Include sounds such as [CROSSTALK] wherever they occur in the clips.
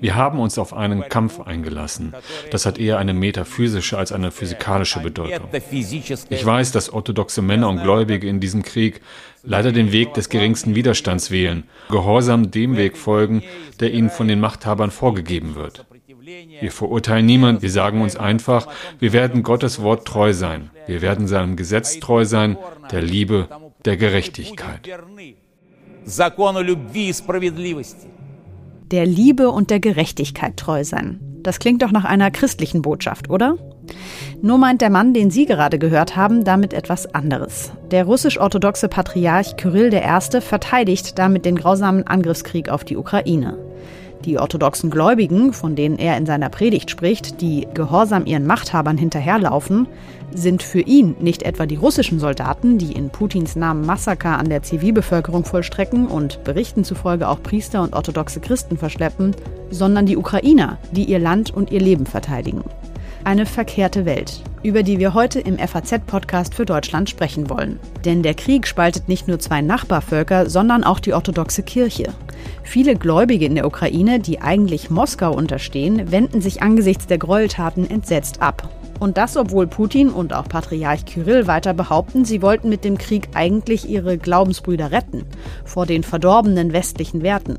Wir haben uns auf einen Kampf eingelassen. Das hat eher eine metaphysische als eine physikalische Bedeutung. Ich weiß, dass orthodoxe Männer und Gläubige in diesem Krieg leider den Weg des geringsten Widerstands wählen, gehorsam dem Weg folgen, der ihnen von den Machthabern vorgegeben wird. Wir verurteilen niemand, wir sagen uns einfach, wir werden Gottes Wort treu sein, wir werden seinem Gesetz treu sein, der Liebe, der Gerechtigkeit. Der Liebe und der Gerechtigkeit treu sein. Das klingt doch nach einer christlichen Botschaft, oder? Nur meint der Mann, den Sie gerade gehört haben, damit etwas anderes. Der russisch-orthodoxe Patriarch Kyrill I. verteidigt damit den grausamen Angriffskrieg auf die Ukraine. Die orthodoxen Gläubigen, von denen er in seiner Predigt spricht, die gehorsam ihren Machthabern hinterherlaufen, sind für ihn nicht etwa die russischen Soldaten, die in Putins Namen Massaker an der Zivilbevölkerung vollstrecken und Berichten zufolge auch Priester und orthodoxe Christen verschleppen, sondern die Ukrainer, die ihr Land und ihr Leben verteidigen. Eine verkehrte Welt, über die wir heute im FAZ-Podcast für Deutschland sprechen wollen. Denn der Krieg spaltet nicht nur zwei Nachbarvölker, sondern auch die orthodoxe Kirche. Viele Gläubige in der Ukraine, die eigentlich Moskau unterstehen, wenden sich angesichts der Gräueltaten entsetzt ab. Und das, obwohl Putin und auch Patriarch Kyrill weiter behaupten, sie wollten mit dem Krieg eigentlich ihre Glaubensbrüder retten vor den verdorbenen westlichen Werten.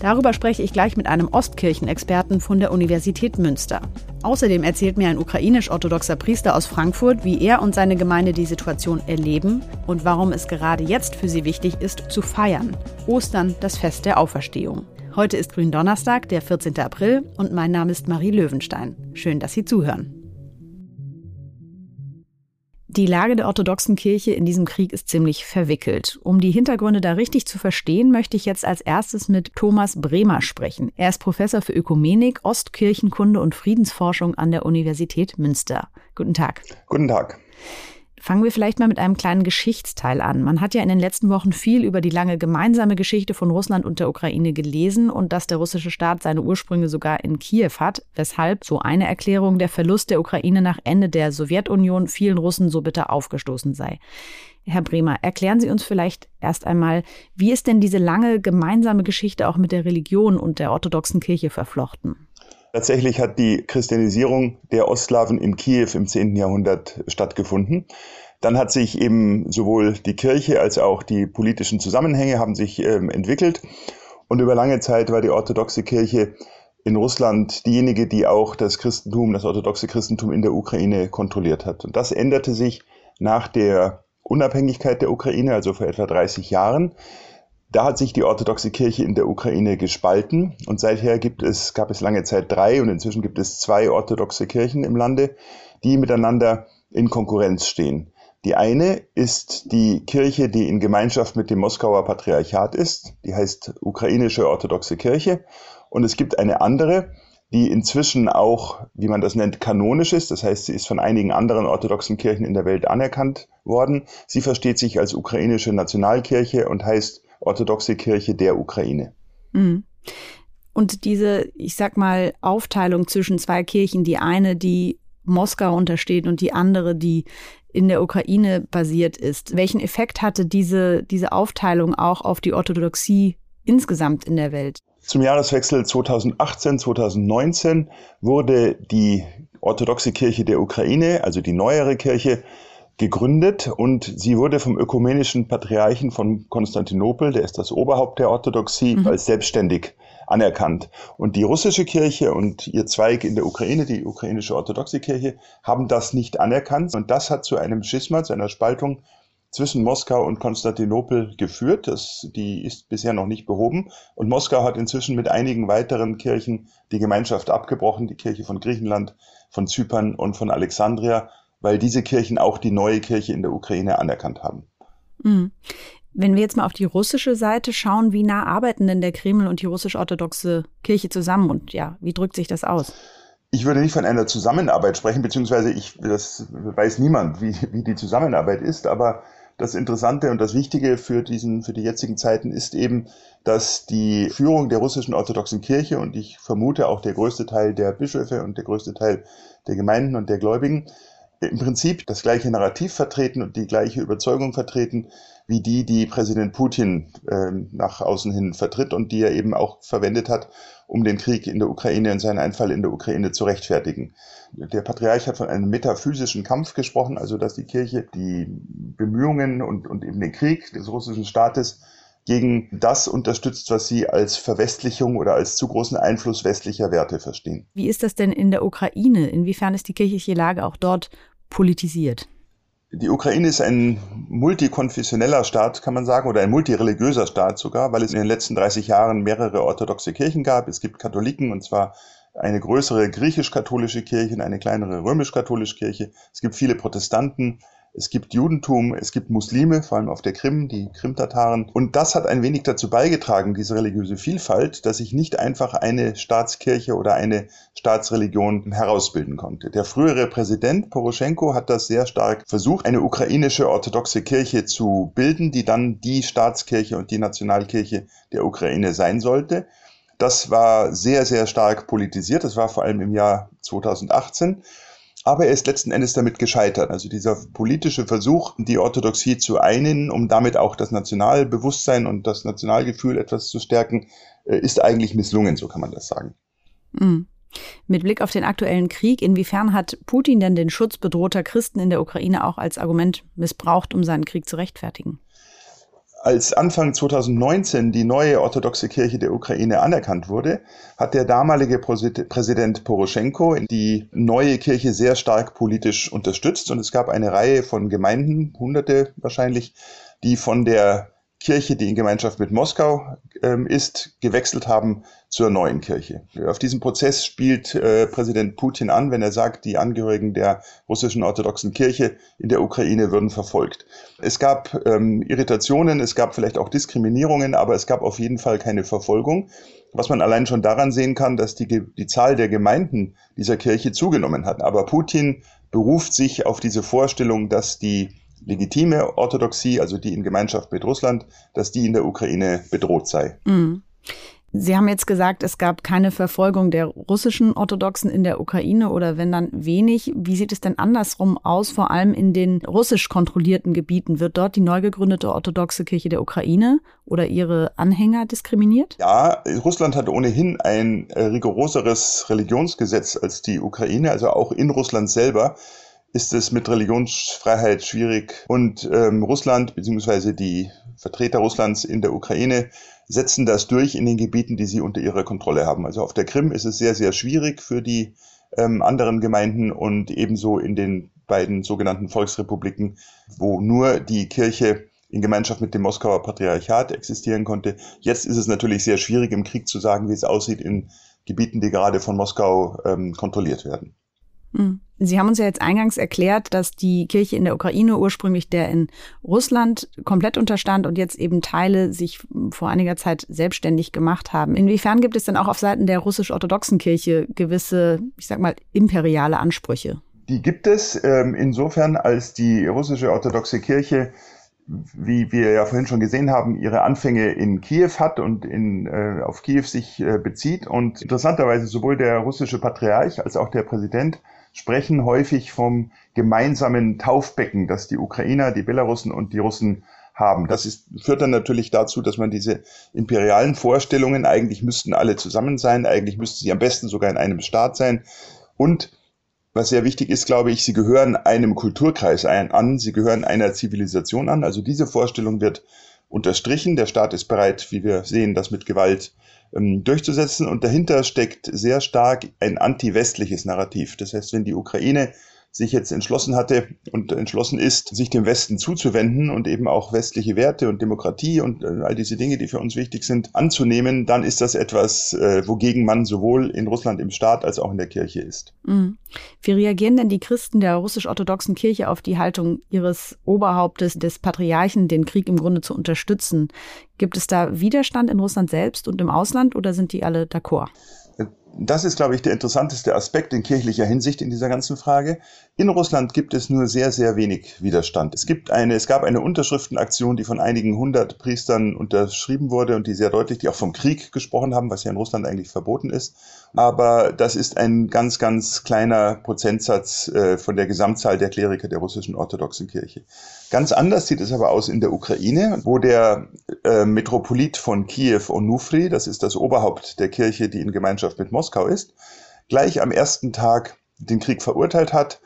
Darüber spreche ich gleich mit einem Ostkirchenexperten von der Universität Münster. Außerdem erzählt mir ein ukrainisch-orthodoxer Priester aus Frankfurt, wie er und seine Gemeinde die Situation erleben und warum es gerade jetzt für sie wichtig ist, zu feiern. Ostern, das Fest der Auferstehung. Heute ist Gründonnerstag, der 14. April, und mein Name ist Marie Löwenstein. Schön, dass Sie zuhören. Die Lage der orthodoxen Kirche in diesem Krieg ist ziemlich verwickelt. Um die Hintergründe da richtig zu verstehen, möchte ich jetzt als erstes mit Thomas Bremer sprechen. Er ist Professor für Ökumenik, Ostkirchenkunde und Friedensforschung an der Universität Münster. Guten Tag. Guten Tag. Fangen wir vielleicht mal mit einem kleinen Geschichtsteil an. Man hat ja in den letzten Wochen viel über die lange gemeinsame Geschichte von Russland und der Ukraine gelesen und dass der russische Staat seine Ursprünge sogar in Kiew hat, weshalb so eine Erklärung der Verlust der Ukraine nach Ende der Sowjetunion vielen Russen so bitter aufgestoßen sei. Herr Bremer, erklären Sie uns vielleicht erst einmal, wie ist denn diese lange gemeinsame Geschichte auch mit der Religion und der orthodoxen Kirche verflochten? Tatsächlich hat die Christianisierung der Ostslawen in Kiew im 10. Jahrhundert stattgefunden. Dann hat sich eben sowohl die Kirche als auch die politischen Zusammenhänge haben sich ähm, entwickelt. Und über lange Zeit war die orthodoxe Kirche in Russland diejenige, die auch das Christentum, das orthodoxe Christentum in der Ukraine kontrolliert hat. Und das änderte sich nach der Unabhängigkeit der Ukraine, also vor etwa 30 Jahren. Da hat sich die orthodoxe Kirche in der Ukraine gespalten und seither gibt es, gab es lange Zeit drei und inzwischen gibt es zwei orthodoxe Kirchen im Lande, die miteinander in Konkurrenz stehen. Die eine ist die Kirche, die in Gemeinschaft mit dem Moskauer Patriarchat ist, die heißt Ukrainische Orthodoxe Kirche. Und es gibt eine andere, die inzwischen auch, wie man das nennt, kanonisch ist. Das heißt, sie ist von einigen anderen orthodoxen Kirchen in der Welt anerkannt worden. Sie versteht sich als ukrainische Nationalkirche und heißt orthodoxe Kirche der Ukraine. Mhm. Und diese, ich sag mal, Aufteilung zwischen zwei Kirchen, die eine, die Moskau untersteht und die andere, die in der Ukraine basiert ist. Welchen Effekt hatte diese, diese Aufteilung auch auf die Orthodoxie insgesamt in der Welt? Zum Jahreswechsel 2018, 2019 wurde die orthodoxe Kirche der Ukraine, also die neuere Kirche, gegründet und sie wurde vom ökumenischen Patriarchen von Konstantinopel, der ist das Oberhaupt der Orthodoxie, mhm. als selbstständig anerkannt. Und die russische Kirche und ihr Zweig in der Ukraine, die ukrainische orthodoxe Kirche, haben das nicht anerkannt. Und das hat zu einem Schisma, zu einer Spaltung zwischen Moskau und Konstantinopel geführt. Das, die ist bisher noch nicht behoben. Und Moskau hat inzwischen mit einigen weiteren Kirchen die Gemeinschaft abgebrochen, die Kirche von Griechenland, von Zypern und von Alexandria weil diese Kirchen auch die neue Kirche in der Ukraine anerkannt haben. Mhm. Wenn wir jetzt mal auf die russische Seite schauen, wie nah arbeiten denn der Kreml und die russisch-orthodoxe Kirche zusammen und ja, wie drückt sich das aus? Ich würde nicht von einer Zusammenarbeit sprechen, beziehungsweise ich, das weiß niemand, wie, wie die Zusammenarbeit ist, aber das Interessante und das Wichtige für diesen, für die jetzigen Zeiten ist eben, dass die Führung der russischen orthodoxen Kirche und ich vermute auch der größte Teil der Bischöfe und der größte Teil der Gemeinden und der Gläubigen im Prinzip das gleiche Narrativ vertreten und die gleiche Überzeugung vertreten, wie die, die Präsident Putin äh, nach außen hin vertritt und die er eben auch verwendet hat, um den Krieg in der Ukraine und seinen Einfall in der Ukraine zu rechtfertigen. Der Patriarch hat von einem metaphysischen Kampf gesprochen, also dass die Kirche die Bemühungen und, und eben den Krieg des russischen Staates gegen das unterstützt, was sie als Verwestlichung oder als zu großen Einfluss westlicher Werte verstehen. Wie ist das denn in der Ukraine? Inwiefern ist die kirchliche Lage auch dort politisiert? Die Ukraine ist ein multikonfessioneller Staat, kann man sagen, oder ein multireligiöser Staat sogar, weil es in den letzten 30 Jahren mehrere orthodoxe Kirchen gab. Es gibt Katholiken, und zwar eine größere griechisch-katholische Kirche und eine kleinere römisch-katholische Kirche. Es gibt viele Protestanten. Es gibt Judentum, es gibt Muslime, vor allem auf der Krim, die Krimtataren. Und das hat ein wenig dazu beigetragen, diese religiöse Vielfalt, dass sich nicht einfach eine Staatskirche oder eine Staatsreligion herausbilden konnte. Der frühere Präsident Poroschenko hat das sehr stark versucht, eine ukrainische orthodoxe Kirche zu bilden, die dann die Staatskirche und die Nationalkirche der Ukraine sein sollte. Das war sehr, sehr stark politisiert. Das war vor allem im Jahr 2018. Aber er ist letzten Endes damit gescheitert. Also dieser politische Versuch, die Orthodoxie zu einen, um damit auch das Nationalbewusstsein und das Nationalgefühl etwas zu stärken, äh, ist eigentlich misslungen, so kann man das sagen. Mhm. Mit Blick auf den aktuellen Krieg, inwiefern hat Putin denn den Schutz bedrohter Christen in der Ukraine auch als Argument missbraucht, um seinen Krieg zu rechtfertigen? Als Anfang 2019 die neue orthodoxe Kirche der Ukraine anerkannt wurde, hat der damalige Präsident Poroschenko die neue Kirche sehr stark politisch unterstützt. Und es gab eine Reihe von Gemeinden, hunderte wahrscheinlich, die von der Kirche, die in Gemeinschaft mit Moskau ähm, ist, gewechselt haben zur neuen Kirche. Auf diesen Prozess spielt äh, Präsident Putin an, wenn er sagt, die Angehörigen der russischen orthodoxen Kirche in der Ukraine würden verfolgt. Es gab ähm, Irritationen, es gab vielleicht auch Diskriminierungen, aber es gab auf jeden Fall keine Verfolgung. Was man allein schon daran sehen kann, dass die, die Zahl der Gemeinden dieser Kirche zugenommen hat. Aber Putin beruft sich auf diese Vorstellung, dass die legitime Orthodoxie, also die in Gemeinschaft mit Russland, dass die in der Ukraine bedroht sei. Mhm. Sie haben jetzt gesagt, es gab keine Verfolgung der russischen Orthodoxen in der Ukraine oder wenn dann wenig. Wie sieht es denn andersrum aus, vor allem in den russisch kontrollierten Gebieten? Wird dort die neu gegründete orthodoxe Kirche der Ukraine oder ihre Anhänger diskriminiert? Ja, Russland hat ohnehin ein äh, rigoroseres Religionsgesetz als die Ukraine, also auch in Russland selber ist es mit Religionsfreiheit schwierig. Und ähm, Russland bzw. die Vertreter Russlands in der Ukraine setzen das durch in den Gebieten, die sie unter ihrer Kontrolle haben. Also auf der Krim ist es sehr, sehr schwierig für die ähm, anderen Gemeinden und ebenso in den beiden sogenannten Volksrepubliken, wo nur die Kirche in Gemeinschaft mit dem Moskauer Patriarchat existieren konnte. Jetzt ist es natürlich sehr schwierig im Krieg zu sagen, wie es aussieht in Gebieten, die gerade von Moskau ähm, kontrolliert werden. Hm. Sie haben uns ja jetzt eingangs erklärt, dass die Kirche in der Ukraine ursprünglich der in Russland komplett unterstand und jetzt eben Teile sich vor einiger Zeit selbstständig gemacht haben. Inwiefern gibt es denn auch auf Seiten der russisch-orthodoxen Kirche gewisse, ich sag mal, imperiale Ansprüche? Die gibt es ähm, insofern, als die russische orthodoxe Kirche wie wir ja vorhin schon gesehen haben, ihre Anfänge in Kiew hat und in, äh, auf Kiew sich äh, bezieht. Und interessanterweise sowohl der russische Patriarch als auch der Präsident sprechen häufig vom gemeinsamen Taufbecken, das die Ukrainer, die Belarussen und die Russen haben. Das ist, führt dann natürlich dazu, dass man diese imperialen Vorstellungen, eigentlich müssten alle zusammen sein, eigentlich müssten sie am besten sogar in einem Staat sein. Und was sehr wichtig ist, glaube ich, sie gehören einem Kulturkreis an, sie gehören einer Zivilisation an. Also diese Vorstellung wird unterstrichen. Der Staat ist bereit, wie wir sehen, das mit Gewalt durchzusetzen. Und dahinter steckt sehr stark ein anti-westliches Narrativ. Das heißt, wenn die Ukraine sich jetzt entschlossen hatte und entschlossen ist, sich dem Westen zuzuwenden und eben auch westliche Werte und Demokratie und äh, all diese Dinge, die für uns wichtig sind, anzunehmen, dann ist das etwas, äh, wogegen man sowohl in Russland im Staat als auch in der Kirche ist. Mhm. Wie reagieren denn die Christen der russisch-orthodoxen Kirche auf die Haltung ihres Oberhauptes, des Patriarchen, den Krieg im Grunde zu unterstützen? Gibt es da Widerstand in Russland selbst und im Ausland oder sind die alle d'accord? Das ist, glaube ich, der interessanteste Aspekt in kirchlicher Hinsicht in dieser ganzen Frage. In Russland gibt es nur sehr, sehr wenig Widerstand. Es gibt eine, es gab eine Unterschriftenaktion, die von einigen hundert Priestern unterschrieben wurde und die sehr deutlich, die auch vom Krieg gesprochen haben, was ja in Russland eigentlich verboten ist. Aber das ist ein ganz, ganz kleiner Prozentsatz äh, von der Gesamtzahl der Kleriker der russischen orthodoxen Kirche. Ganz anders sieht es aber aus in der Ukraine, wo der äh, Metropolit von Kiew Onufri, das ist das Oberhaupt der Kirche, die in Gemeinschaft mit Moskau ist, gleich am ersten Tag den Krieg verurteilt hat,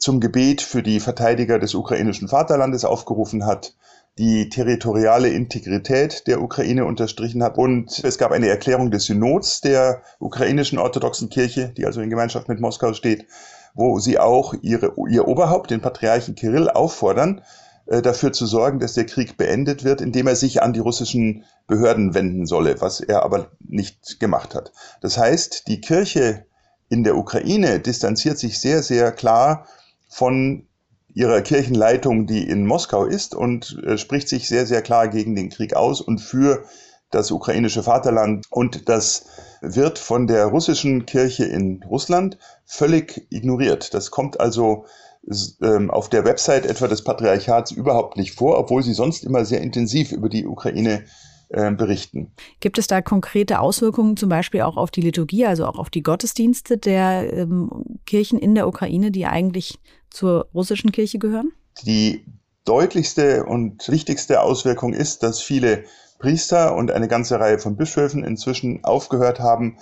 zum Gebet für die Verteidiger des ukrainischen Vaterlandes aufgerufen hat, die territoriale Integrität der Ukraine unterstrichen hat und es gab eine Erklärung des Synods der ukrainischen orthodoxen Kirche, die also in Gemeinschaft mit Moskau steht, wo sie auch ihre, ihr Oberhaupt, den Patriarchen Kirill, auffordern, äh, dafür zu sorgen, dass der Krieg beendet wird, indem er sich an die russischen Behörden wenden solle, was er aber nicht gemacht hat. Das heißt, die Kirche in der Ukraine distanziert sich sehr, sehr klar von ihrer Kirchenleitung, die in Moskau ist, und äh, spricht sich sehr, sehr klar gegen den Krieg aus und für das ukrainische Vaterland. Und das wird von der russischen Kirche in Russland völlig ignoriert. Das kommt also ähm, auf der Website etwa des Patriarchats überhaupt nicht vor, obwohl sie sonst immer sehr intensiv über die Ukraine äh, berichten. Gibt es da konkrete Auswirkungen zum Beispiel auch auf die Liturgie, also auch auf die Gottesdienste der ähm, Kirchen in der Ukraine, die eigentlich zur russischen Kirche gehören? Die deutlichste und wichtigste Auswirkung ist, dass viele Priester und eine ganze Reihe von Bischöfen inzwischen aufgehört haben,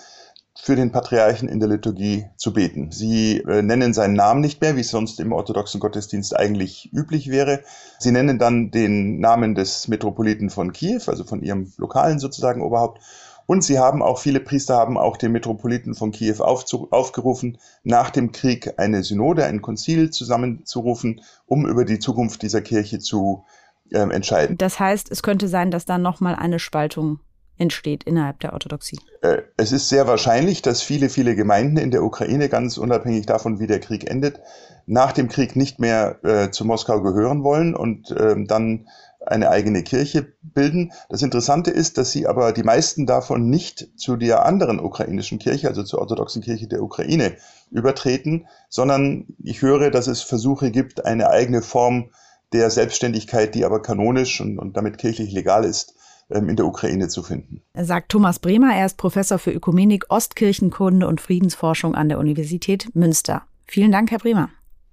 für den Patriarchen in der Liturgie zu beten. Sie äh, nennen seinen Namen nicht mehr, wie es sonst im orthodoxen Gottesdienst eigentlich üblich wäre. Sie nennen dann den Namen des Metropoliten von Kiew, also von ihrem lokalen sozusagen Oberhaupt. Und sie haben auch, viele Priester haben auch den Metropoliten von Kiew aufgerufen, nach dem Krieg eine Synode, ein Konzil zusammenzurufen, um über die Zukunft dieser Kirche zu äh, entscheiden. Das heißt, es könnte sein, dass da nochmal eine Spaltung entsteht innerhalb der Orthodoxie? Äh, es ist sehr wahrscheinlich, dass viele, viele Gemeinden in der Ukraine, ganz unabhängig davon, wie der Krieg endet, nach dem Krieg nicht mehr äh, zu Moskau gehören wollen und äh, dann eine eigene Kirche bilden. Das Interessante ist, dass sie aber die meisten davon nicht zu der anderen ukrainischen Kirche, also zur orthodoxen Kirche der Ukraine, übertreten, sondern ich höre, dass es Versuche gibt, eine eigene Form der Selbstständigkeit, die aber kanonisch und, und damit kirchlich legal ist, ähm, in der Ukraine zu finden. Sagt Thomas Bremer, er ist Professor für Ökumenik, Ostkirchenkunde und Friedensforschung an der Universität Münster. Vielen Dank, Herr Bremer.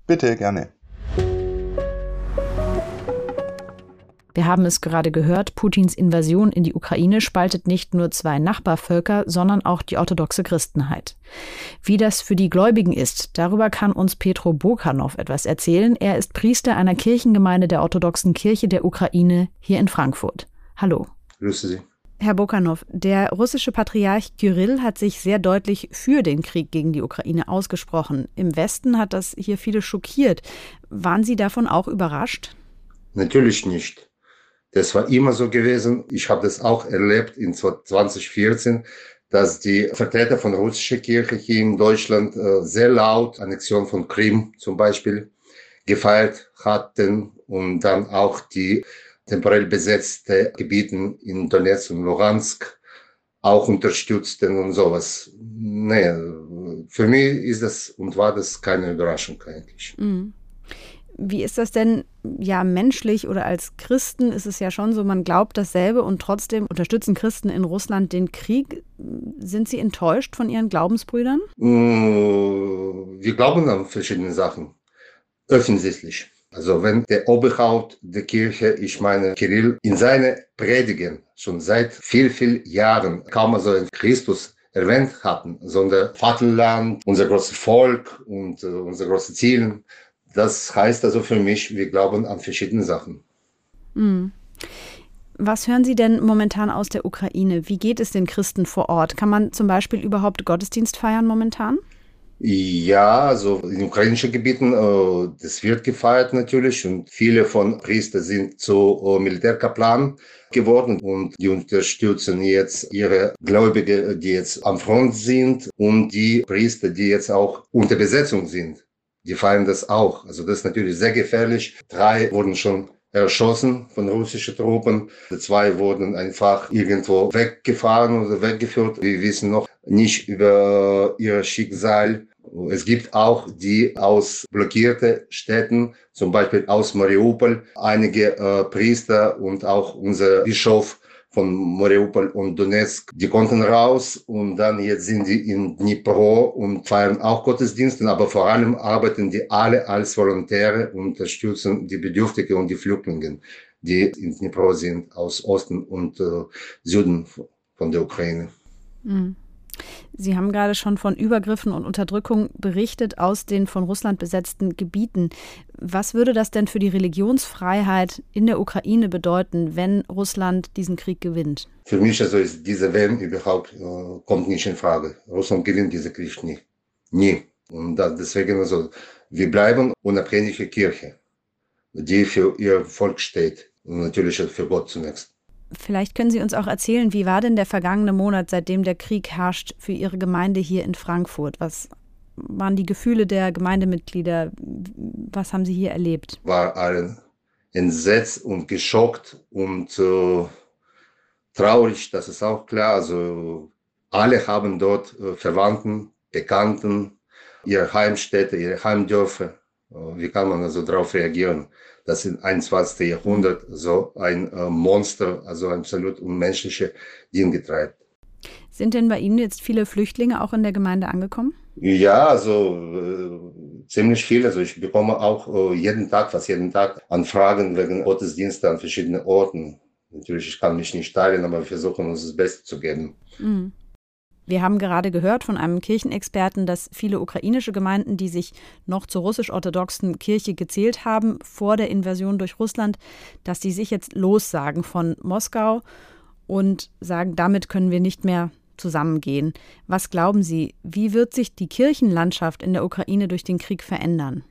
Bitte, gerne. Wir haben es gerade gehört, Putins Invasion in die Ukraine spaltet nicht nur zwei Nachbarvölker, sondern auch die orthodoxe Christenheit. Wie das für die Gläubigen ist, darüber kann uns Petro Bokanov etwas erzählen. Er ist Priester einer Kirchengemeinde der orthodoxen Kirche der Ukraine hier in Frankfurt. Hallo. Grüße Sie. Herr Bokanov, der russische Patriarch Kyrill hat sich sehr deutlich für den Krieg gegen die Ukraine ausgesprochen. Im Westen hat das hier viele schockiert. Waren Sie davon auch überrascht? Natürlich nicht. Das war immer so gewesen. Ich habe das auch erlebt in 2014, dass die Vertreter von russischer Kirche hier in Deutschland äh, sehr laut Annexion von Krim zum Beispiel gefeiert hatten und dann auch die temporell besetzte Gebieten in Donetsk und Luhansk auch unterstützten und sowas. Nee, für mich ist das und war das keine Überraschung eigentlich. Mhm. Wie ist das denn, ja, menschlich oder als Christen ist es ja schon so, man glaubt dasselbe und trotzdem unterstützen Christen in Russland den Krieg. Sind Sie enttäuscht von Ihren Glaubensbrüdern? Mm, wir glauben an verschiedene Sachen. Offensichtlich. Also wenn der Oberhaupt der Kirche, ich meine Kirill, in seine Predigen schon seit viel, viel Jahren kaum so einen Christus erwähnt hatten, sondern Vaterland, unser großes Volk und äh, unser großes Ziel. Das heißt also für mich, wir glauben an verschiedene Sachen. Mhm. Was hören Sie denn momentan aus der Ukraine? Wie geht es den Christen vor Ort? Kann man zum Beispiel überhaupt Gottesdienst feiern momentan? Ja, also in ukrainischen Gebieten, äh, das wird gefeiert natürlich und viele von Priester sind zu äh, Militärkaplan geworden und die unterstützen jetzt ihre Gläubige, die jetzt am Front sind und die Priester, die jetzt auch unter Besetzung sind. Die feiern das auch. Also das ist natürlich sehr gefährlich. Drei wurden schon erschossen von russischen Truppen. Zwei wurden einfach irgendwo weggefahren oder weggeführt. Wir wissen noch nicht über ihr Schicksal. Es gibt auch die aus blockierte Städten, zum Beispiel aus Mariupol, einige äh, Priester und auch unser Bischof von Mariupol und Donetsk, die konnten raus und dann jetzt sind die in Dnipro und feiern auch Gottesdienste, aber vor allem arbeiten die alle als Volontäre und unterstützen die Bedürftigen und die Flüchtlinge, die in Dnipro sind, aus Osten und äh, Süden von der Ukraine. Mhm. Sie haben gerade schon von Übergriffen und Unterdrückung berichtet aus den von Russland besetzten Gebieten. Was würde das denn für die Religionsfreiheit in der Ukraine bedeuten, wenn Russland diesen Krieg gewinnt? Für mich also ist diese Wenn überhaupt äh, kommt nicht in Frage. Russland gewinnt diesen Krieg nie. Nie. Und deswegen also, wir bleiben unabhängige Kirche, die für ihr Volk steht und natürlich für Gott zunächst. Vielleicht können Sie uns auch erzählen, wie war denn der vergangene Monat, seitdem der Krieg herrscht, für Ihre Gemeinde hier in Frankfurt? Was waren die Gefühle der Gemeindemitglieder? Was haben Sie hier erlebt? War allen entsetzt und geschockt und äh, traurig, das ist auch klar. Also alle haben dort äh, Verwandten, Bekannten, ihre Heimstätte, ihre Heimdörfer. Äh, wie kann man also darauf reagieren? Dass im 21. Jahrhundert so ein äh, Monster, also ein absolut unmenschliche Dinge treibt. Sind denn bei Ihnen jetzt viele Flüchtlinge auch in der Gemeinde angekommen? Ja, also äh, ziemlich viel. Also ich bekomme auch äh, jeden Tag, fast jeden Tag, Anfragen wegen Gottesdienste an verschiedenen Orten. Natürlich, ich kann mich nicht teilen, aber wir versuchen uns das Beste zu geben. Mhm. Wir haben gerade gehört von einem Kirchenexperten, dass viele ukrainische Gemeinden, die sich noch zur russisch-orthodoxen Kirche gezählt haben vor der Invasion durch Russland, dass die sich jetzt lossagen von Moskau und sagen, damit können wir nicht mehr zusammengehen. Was glauben Sie, wie wird sich die Kirchenlandschaft in der Ukraine durch den Krieg verändern?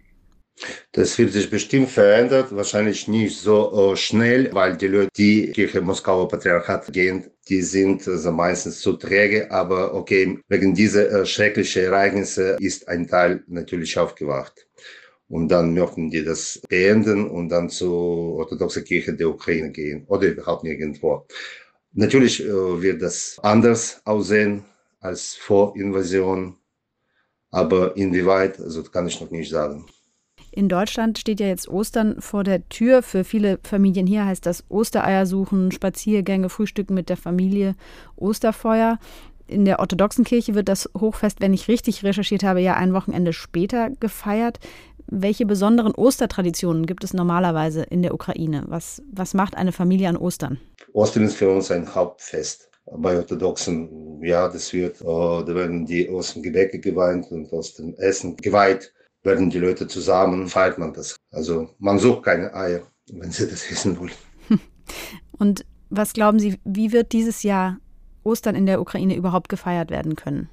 Das wird sich bestimmt verändern, wahrscheinlich nicht so uh, schnell, weil die Leute, die Kirche Moskauer Patriarchat gehen, die sind also meistens zu träge, aber okay, wegen dieser uh, schrecklichen Ereignisse ist ein Teil natürlich aufgewacht. Und dann möchten die das beenden und dann zur orthodoxen Kirche der Ukraine gehen oder überhaupt nirgendwo. Natürlich uh, wird das anders aussehen als vor Invasion, aber inwieweit, also kann ich noch nicht sagen. In Deutschland steht ja jetzt Ostern vor der Tür. Für viele Familien hier heißt das Ostereier suchen, Spaziergänge, Frühstücken mit der Familie, Osterfeuer. In der orthodoxen Kirche wird das Hochfest, wenn ich richtig recherchiert habe, ja ein Wochenende später gefeiert. Welche besonderen Ostertraditionen gibt es normalerweise in der Ukraine? Was, was macht eine Familie an Ostern? Ostern ist für uns ein Hauptfest. Bei Orthodoxen, ja, das wird, äh, da werden die Ostengebäcke geweint und aus dem Essen geweiht werden die Leute zusammen, feiert man das. Also man sucht keine Eier, wenn sie das essen wollen. [LAUGHS] Und was glauben Sie, wie wird dieses Jahr Ostern in der Ukraine überhaupt gefeiert werden können?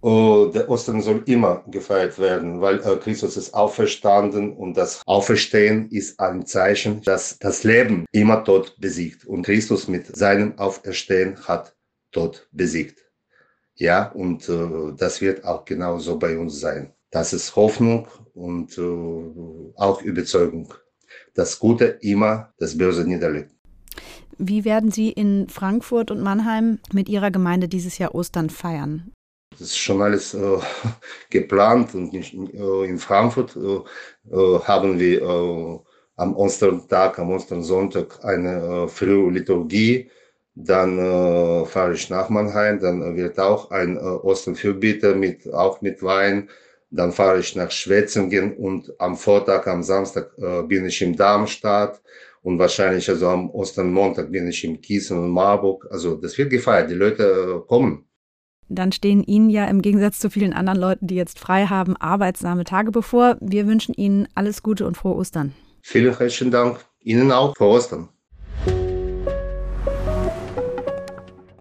Oh, der Ostern soll immer gefeiert werden, weil äh, Christus ist auferstanden und das Auferstehen ist ein Zeichen, dass das Leben immer Tod besiegt und Christus mit seinem Auferstehen hat Tod besiegt. Ja, und äh, das wird auch genauso bei uns sein. Das ist Hoffnung und äh, auch Überzeugung. Das Gute immer das Böse niederlegt. Wie werden Sie in Frankfurt und Mannheim mit Ihrer Gemeinde dieses Jahr Ostern feiern? Das ist schon alles äh, [LAUGHS] geplant und äh, in Frankfurt äh, äh haben wir äh, am Ostertag, am Ostersonntag eine äh, Frühliturgie. Dann fahre ich nach Mannheim, dann wird auch ein äh, Osternfürbitter mit, auch mit Wein dann fahre ich nach Schwetzingen und am Vortag, am Samstag äh, bin ich in Darmstadt und wahrscheinlich also am Ostermontag bin ich in Gießen und Marburg. Also das wird gefeiert, die Leute äh, kommen. Dann stehen Ihnen ja im Gegensatz zu vielen anderen Leuten, die jetzt frei haben, arbeitsame Tage bevor. Wir wünschen Ihnen alles Gute und frohe Ostern. Vielen herzlichen Dank. Ihnen auch frohe Ostern.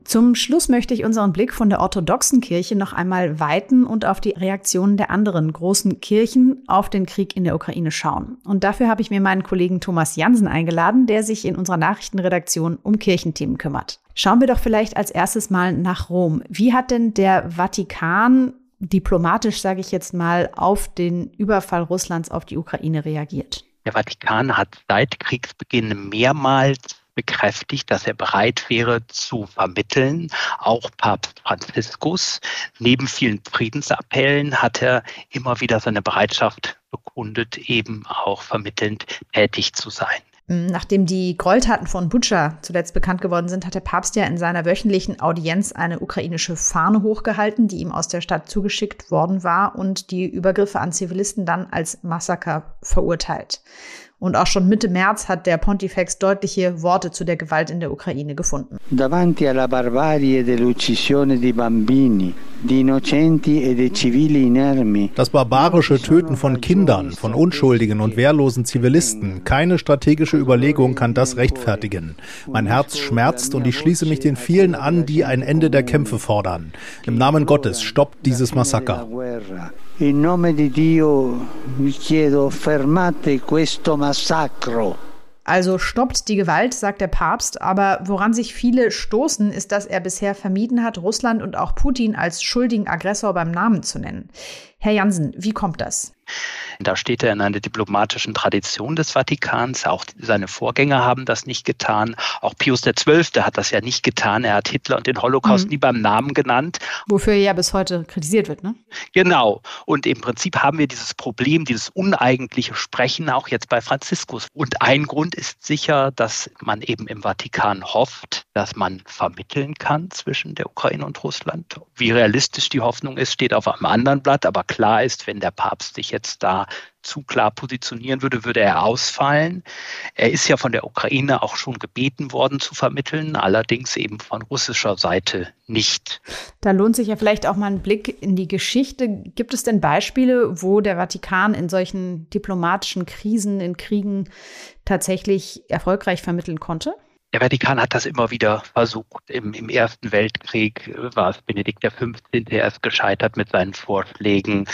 Zum Schluss möchte ich unseren Blick von der orthodoxen Kirche noch einmal weiten und auf die Reaktionen der anderen großen Kirchen auf den Krieg in der Ukraine schauen. Und dafür habe ich mir meinen Kollegen Thomas Jansen eingeladen, der sich in unserer Nachrichtenredaktion um Kirchenthemen kümmert. Schauen wir doch vielleicht als erstes mal nach Rom. Wie hat denn der Vatikan diplomatisch, sage ich jetzt mal, auf den Überfall Russlands auf die Ukraine reagiert? Der Vatikan hat seit Kriegsbeginn mehrmals bekräftigt, dass er bereit wäre zu vermitteln. Auch Papst Franziskus. Neben vielen Friedensappellen hat er immer wieder seine Bereitschaft bekundet, eben auch vermittelnd tätig zu sein. Nachdem die Gräueltaten von Butscha zuletzt bekannt geworden sind, hat der Papst ja in seiner wöchentlichen Audienz eine ukrainische Fahne hochgehalten, die ihm aus der Stadt zugeschickt worden war und die Übergriffe an Zivilisten dann als Massaker verurteilt. Und auch schon Mitte März hat der Pontifex deutliche Worte zu der Gewalt in der Ukraine gefunden. Davanti alla barbarie dell'uccisione di bambini, di innocenti e di civili inermi. Das barbarische Töten von Kindern, von unschuldigen und wehrlosen Zivilisten, keine strategische Überlegung kann das rechtfertigen. Mein Herz schmerzt und ich schließe mich den vielen an, die ein Ende der Kämpfe fordern. Im Namen Gottes stoppt dieses Massaker. In nome di Dio vi chiedo fermate questo massacro. Also stoppt die Gewalt, sagt der Papst. Aber woran sich viele stoßen, ist, dass er bisher vermieden hat, Russland und auch Putin als schuldigen Aggressor beim Namen zu nennen. Herr Jansen, wie kommt das? Da steht er in einer diplomatischen Tradition des Vatikans. Auch seine Vorgänger haben das nicht getan. Auch Pius XII. hat das ja nicht getan. Er hat Hitler und den Holocaust mhm. nie beim Namen genannt. Wofür er ja bis heute kritisiert wird, ne? Genau. Und im Prinzip haben wir dieses Problem, dieses uneigentliche Sprechen auch jetzt bei Franziskus. Und ein Grund ist sicher, dass man eben im Vatikan hofft, dass man vermitteln kann zwischen der Ukraine und Russland. Wie realistisch die Hoffnung ist, steht auf einem anderen Blatt. Aber klar ist, wenn der Papst sich jetzt da zu klar positionieren würde, würde er ausfallen. Er ist ja von der Ukraine auch schon gebeten worden zu vermitteln, allerdings eben von russischer Seite nicht. Da lohnt sich ja vielleicht auch mal ein Blick in die Geschichte. Gibt es denn Beispiele, wo der Vatikan in solchen diplomatischen Krisen, in Kriegen tatsächlich erfolgreich vermitteln konnte? Der Vatikan hat das immer wieder versucht. Im, Im, Ersten Weltkrieg war es Benedikt XV. erst gescheitert mit seinen Vorschlägen.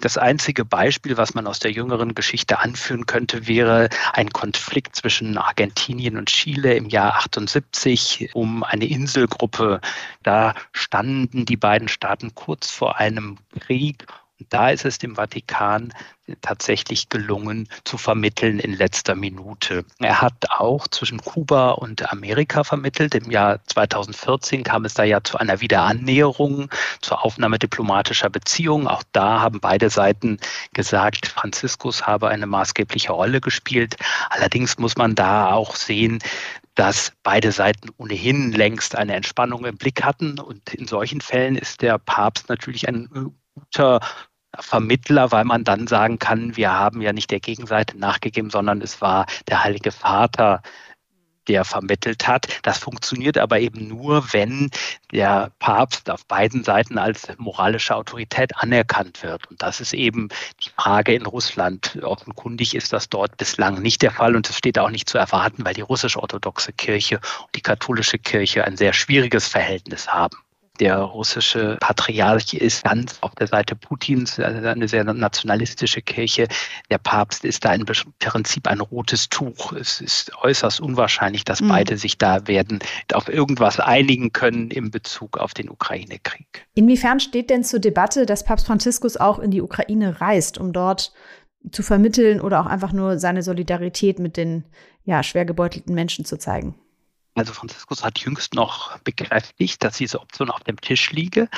Das einzige Beispiel, was man aus der jüngeren Geschichte anführen könnte, wäre ein Konflikt zwischen Argentinien und Chile im Jahr 78 um eine Inselgruppe. Da standen die beiden Staaten kurz vor einem Krieg da ist es dem Vatikan tatsächlich gelungen zu vermitteln in letzter Minute. Er hat auch zwischen Kuba und Amerika vermittelt. Im Jahr 2014 kam es da ja zu einer Wiederannäherung, zur Aufnahme diplomatischer Beziehungen. Auch da haben beide Seiten gesagt, Franziskus habe eine maßgebliche Rolle gespielt. Allerdings muss man da auch sehen, dass beide Seiten ohnehin längst eine Entspannung im Blick hatten. Und in solchen Fällen ist der Papst natürlich ein guter Vermittler, weil man dann sagen kann, wir haben ja nicht der Gegenseite nachgegeben, sondern es war der Heilige Vater, der vermittelt hat. Das funktioniert aber eben nur, wenn der Papst auf beiden Seiten als moralische Autorität anerkannt wird. Und das ist eben die Frage in Russland. Offenkundig ist das dort bislang nicht der Fall und es steht auch nicht zu erwarten, weil die russisch-orthodoxe Kirche und die katholische Kirche ein sehr schwieriges Verhältnis haben der russische Patriarch ist ganz auf der Seite Putins, also eine sehr nationalistische Kirche. Der Papst ist da im Prinzip ein rotes Tuch. Es ist äußerst unwahrscheinlich, dass mhm. beide sich da werden auf irgendwas einigen können in Bezug auf den Ukraine-Krieg. Inwiefern steht denn zur Debatte, dass Papst Franziskus auch in die Ukraine reist, um dort zu vermitteln oder auch einfach nur seine Solidarität mit den ja, schwer gebeutelten Menschen zu zeigen? Also Franziskus hat jüngst noch bekräftigt, dass diese Option auf dem Tisch liege.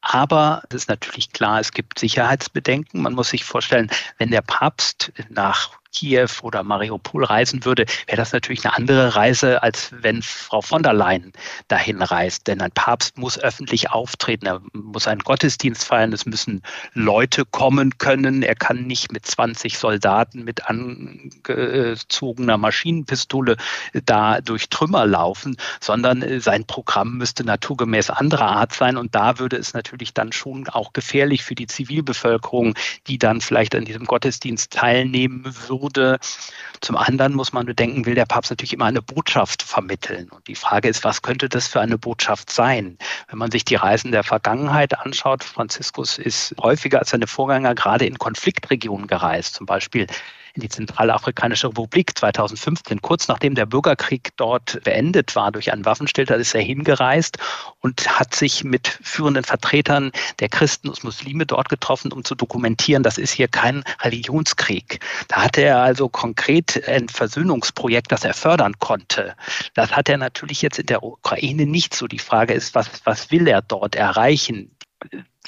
Aber es ist natürlich klar, es gibt Sicherheitsbedenken. Man muss sich vorstellen, wenn der Papst nach Kiew oder Mariupol reisen würde, wäre das natürlich eine andere Reise, als wenn Frau von der Leyen dahin reist. Denn ein Papst muss öffentlich auftreten, er muss einen Gottesdienst feiern, es müssen Leute kommen können. Er kann nicht mit 20 Soldaten mit angezogener Maschinenpistole da durch Trümmer laufen, sondern sein Programm müsste naturgemäß anderer Art sein. Und da würde es natürlich dann schon auch gefährlich für die Zivilbevölkerung, die dann vielleicht an diesem Gottesdienst teilnehmen würde wurde. Zum anderen muss man bedenken, will der Papst natürlich immer eine Botschaft vermitteln. Und die Frage ist, was könnte das für eine Botschaft sein? Wenn man sich die Reisen der Vergangenheit anschaut, Franziskus ist häufiger als seine Vorgänger gerade in Konfliktregionen gereist, zum Beispiel in die Zentralafrikanische Republik 2015, kurz nachdem der Bürgerkrieg dort beendet war durch einen Waffenstillstand, ist er hingereist und hat sich mit führenden Vertretern der Christen und Muslime dort getroffen, um zu dokumentieren, das ist hier kein Religionskrieg. Da hatte er also konkret ein Versöhnungsprojekt, das er fördern konnte. Das hat er natürlich jetzt in der Ukraine nicht so. Die Frage ist, was, was will er dort erreichen?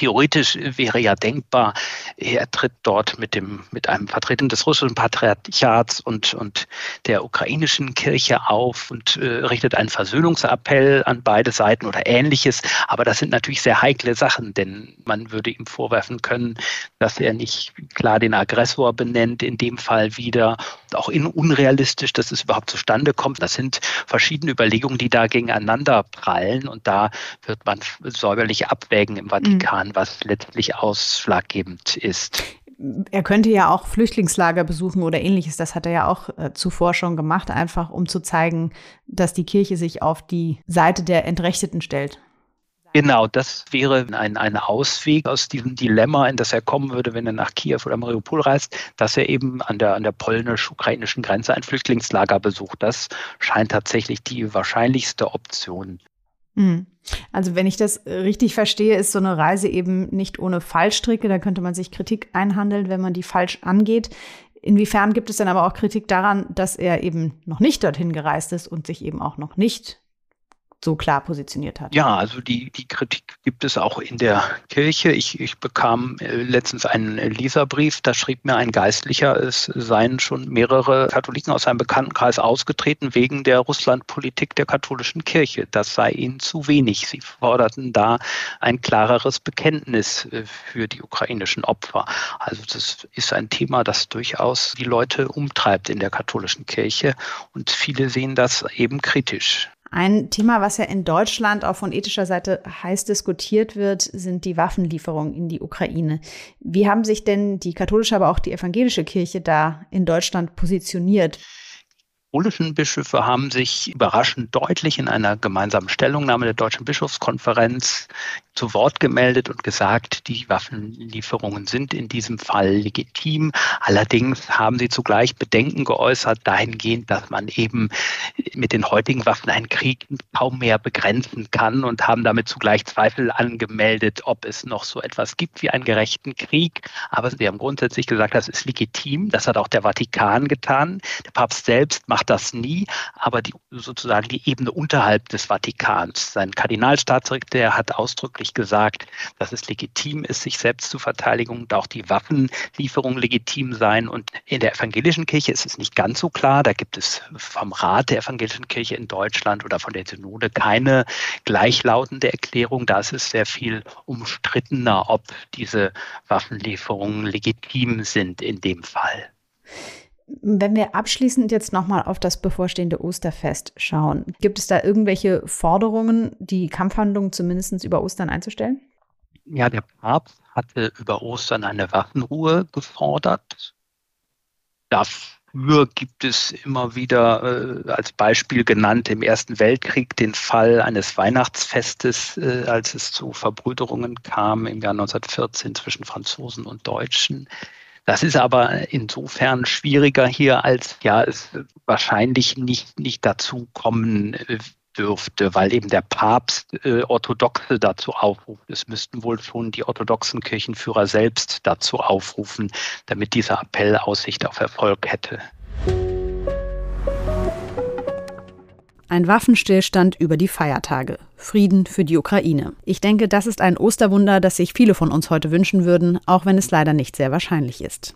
Theoretisch wäre ja denkbar, er tritt dort mit, dem, mit einem Vertreter des russischen Patriarchats und, und der ukrainischen Kirche auf und äh, richtet einen Versöhnungsappell an beide Seiten oder ähnliches. Aber das sind natürlich sehr heikle Sachen, denn man würde ihm vorwerfen können, dass er nicht klar den Aggressor benennt, in dem Fall wieder. Auch in unrealistisch, dass es überhaupt zustande kommt. Das sind verschiedene Überlegungen, die da gegeneinander prallen und da wird man säuberlich abwägen im Vatikan. Mhm was letztlich ausschlaggebend ist. Er könnte ja auch Flüchtlingslager besuchen oder ähnliches. Das hat er ja auch äh, zuvor schon gemacht, einfach um zu zeigen, dass die Kirche sich auf die Seite der Entrechteten stellt. Genau, das wäre ein, ein Ausweg aus diesem Dilemma, in das er kommen würde, wenn er nach Kiew oder Mariupol reist, dass er eben an der, an der polnisch-ukrainischen Grenze ein Flüchtlingslager besucht. Das scheint tatsächlich die wahrscheinlichste Option. Mhm. Also wenn ich das richtig verstehe, ist so eine Reise eben nicht ohne Fallstricke. Da könnte man sich Kritik einhandeln, wenn man die falsch angeht. Inwiefern gibt es dann aber auch Kritik daran, dass er eben noch nicht dorthin gereist ist und sich eben auch noch nicht so klar positioniert hat. Ja, also die, die Kritik gibt es auch in der Kirche. Ich, ich bekam äh, letztens einen Leserbrief, da schrieb mir ein Geistlicher, es seien schon mehrere Katholiken aus seinem Bekanntenkreis ausgetreten wegen der Russlandpolitik der katholischen Kirche. Das sei ihnen zu wenig. Sie forderten da ein klareres Bekenntnis äh, für die ukrainischen Opfer. Also das ist ein Thema, das durchaus die Leute umtreibt in der katholischen Kirche und viele sehen das eben kritisch. Ein Thema, was ja in Deutschland auch von ethischer Seite heiß diskutiert wird, sind die Waffenlieferungen in die Ukraine. Wie haben sich denn die katholische, aber auch die evangelische Kirche da in Deutschland positioniert? katholischen Bischöfe haben sich überraschend deutlich in einer gemeinsamen Stellungnahme der Deutschen Bischofskonferenz zu Wort gemeldet und gesagt, die Waffenlieferungen sind in diesem Fall legitim. Allerdings haben sie zugleich Bedenken geäußert dahingehend, dass man eben mit den heutigen Waffen einen Krieg kaum mehr begrenzen kann und haben damit zugleich Zweifel angemeldet, ob es noch so etwas gibt wie einen gerechten Krieg. Aber sie haben grundsätzlich gesagt, das ist legitim. Das hat auch der Vatikan getan. Der Papst selbst macht das nie, aber die, sozusagen die Ebene unterhalb des Vatikans. Sein Kardinalstaatssekretär hat ausdrücklich deutlich gesagt, dass es legitim ist, sich selbst zu verteidigen und auch die Waffenlieferungen legitim seien. Und in der evangelischen Kirche ist es nicht ganz so klar. Da gibt es vom Rat der evangelischen Kirche in Deutschland oder von der Synode keine gleichlautende Erklärung. Da ist es sehr viel umstrittener, ob diese Waffenlieferungen legitim sind in dem Fall. Wenn wir abschließend jetzt nochmal auf das bevorstehende Osterfest schauen, gibt es da irgendwelche Forderungen, die Kampfhandlungen zumindest über Ostern einzustellen? Ja, der Papst hatte über Ostern eine Waffenruhe gefordert. Dafür gibt es immer wieder äh, als Beispiel genannt im Ersten Weltkrieg den Fall eines Weihnachtsfestes, äh, als es zu Verbrüderungen kam im Jahr 1914 zwischen Franzosen und Deutschen. Das ist aber insofern schwieriger hier, als ja es wahrscheinlich nicht, nicht dazu kommen äh, dürfte, weil eben der Papst äh, Orthodoxe dazu aufruft. Es müssten wohl schon die orthodoxen Kirchenführer selbst dazu aufrufen, damit dieser Appell Aussicht auf Erfolg hätte. Ein Waffenstillstand über die Feiertage. Frieden für die Ukraine. Ich denke, das ist ein Osterwunder, das sich viele von uns heute wünschen würden, auch wenn es leider nicht sehr wahrscheinlich ist.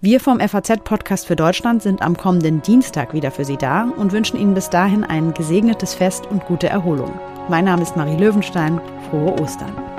Wir vom FAZ-Podcast für Deutschland sind am kommenden Dienstag wieder für Sie da und wünschen Ihnen bis dahin ein gesegnetes Fest und gute Erholung. Mein Name ist Marie Löwenstein. Frohe Ostern.